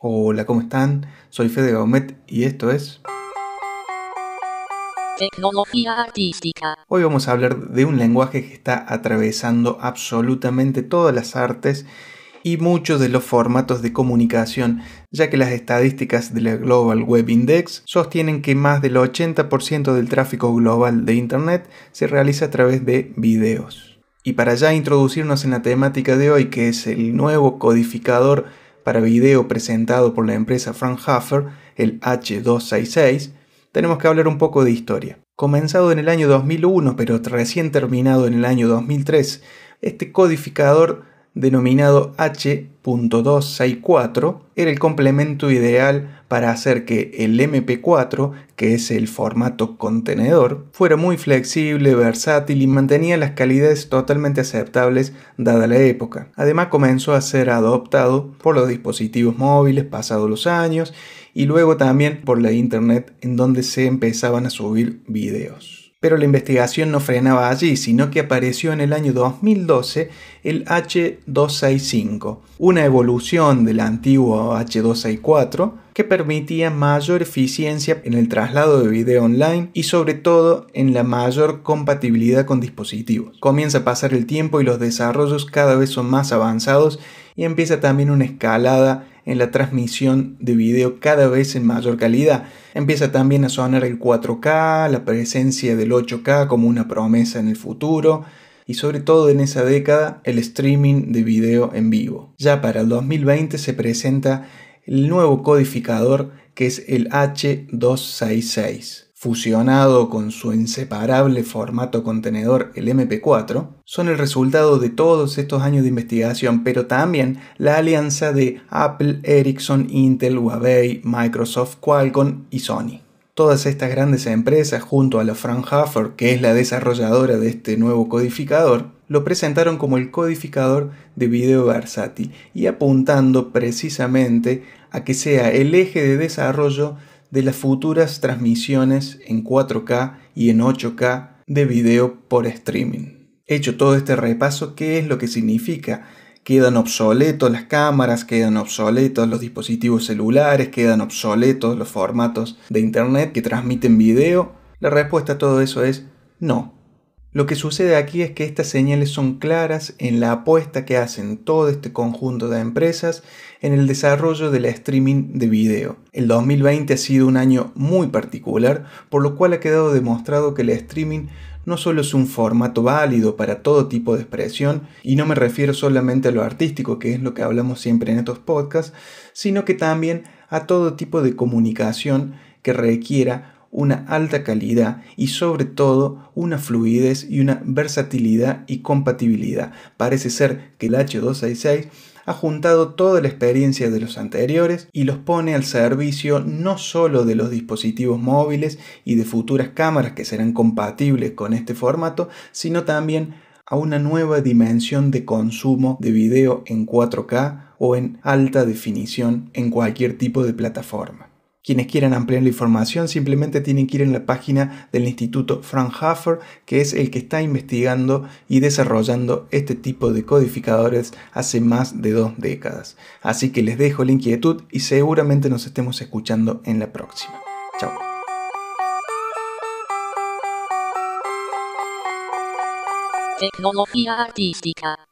Hola, ¿cómo están? Soy Fede Gaumet y esto es... Tecnología artística. Hoy vamos a hablar de un lenguaje que está atravesando absolutamente todas las artes y muchos de los formatos de comunicación, ya que las estadísticas de la Global Web Index sostienen que más del 80% del tráfico global de Internet se realiza a través de videos. Y para ya introducirnos en la temática de hoy, que es el nuevo codificador para video presentado por la empresa Fraunhofer, el H266, tenemos que hablar un poco de historia. Comenzado en el año 2001, pero recién terminado en el año 2003, este codificador denominado H.264 era el complemento ideal para hacer que el MP4, que es el formato contenedor, fuera muy flexible, versátil y mantenía las calidades totalmente aceptables dada la época. Además comenzó a ser adoptado por los dispositivos móviles pasados los años y luego también por la internet en donde se empezaban a subir videos. Pero la investigación no frenaba allí, sino que apareció en el año 2012 el H265, una evolución del antiguo H264 que permitía mayor eficiencia en el traslado de video online y sobre todo en la mayor compatibilidad con dispositivos. Comienza a pasar el tiempo y los desarrollos cada vez son más avanzados y empieza también una escalada en la transmisión de video cada vez en mayor calidad. Empieza también a sonar el 4K, la presencia del 8K como una promesa en el futuro y sobre todo en esa década el streaming de video en vivo. Ya para el 2020 se presenta el nuevo codificador que es el H266 fusionado con su inseparable formato contenedor, el MP4, son el resultado de todos estos años de investigación, pero también la alianza de Apple, Ericsson, Intel, Huawei, Microsoft, Qualcomm y Sony. Todas estas grandes empresas, junto a la Fraunhofer, que es la desarrolladora de este nuevo codificador, lo presentaron como el codificador de video versátil y apuntando precisamente a que sea el eje de desarrollo de las futuras transmisiones en 4K y en 8K de video por streaming. Hecho todo este repaso, ¿qué es lo que significa? Quedan obsoletos las cámaras, quedan obsoletos los dispositivos celulares, quedan obsoletos los formatos de Internet que transmiten video. La respuesta a todo eso es no. Lo que sucede aquí es que estas señales son claras en la apuesta que hacen todo este conjunto de empresas en el desarrollo del streaming de video. El 2020 ha sido un año muy particular, por lo cual ha quedado demostrado que el streaming no solo es un formato válido para todo tipo de expresión, y no me refiero solamente a lo artístico, que es lo que hablamos siempre en estos podcasts, sino que también a todo tipo de comunicación que requiera una alta calidad y sobre todo una fluidez y una versatilidad y compatibilidad. Parece ser que el H266 ha juntado toda la experiencia de los anteriores y los pone al servicio no solo de los dispositivos móviles y de futuras cámaras que serán compatibles con este formato, sino también a una nueva dimensión de consumo de video en 4K o en alta definición en cualquier tipo de plataforma. Quienes quieran ampliar la información simplemente tienen que ir en la página del Instituto Fraunhofer, que es el que está investigando y desarrollando este tipo de codificadores hace más de dos décadas. Así que les dejo la inquietud y seguramente nos estemos escuchando en la próxima. Chao. Tecnología artística.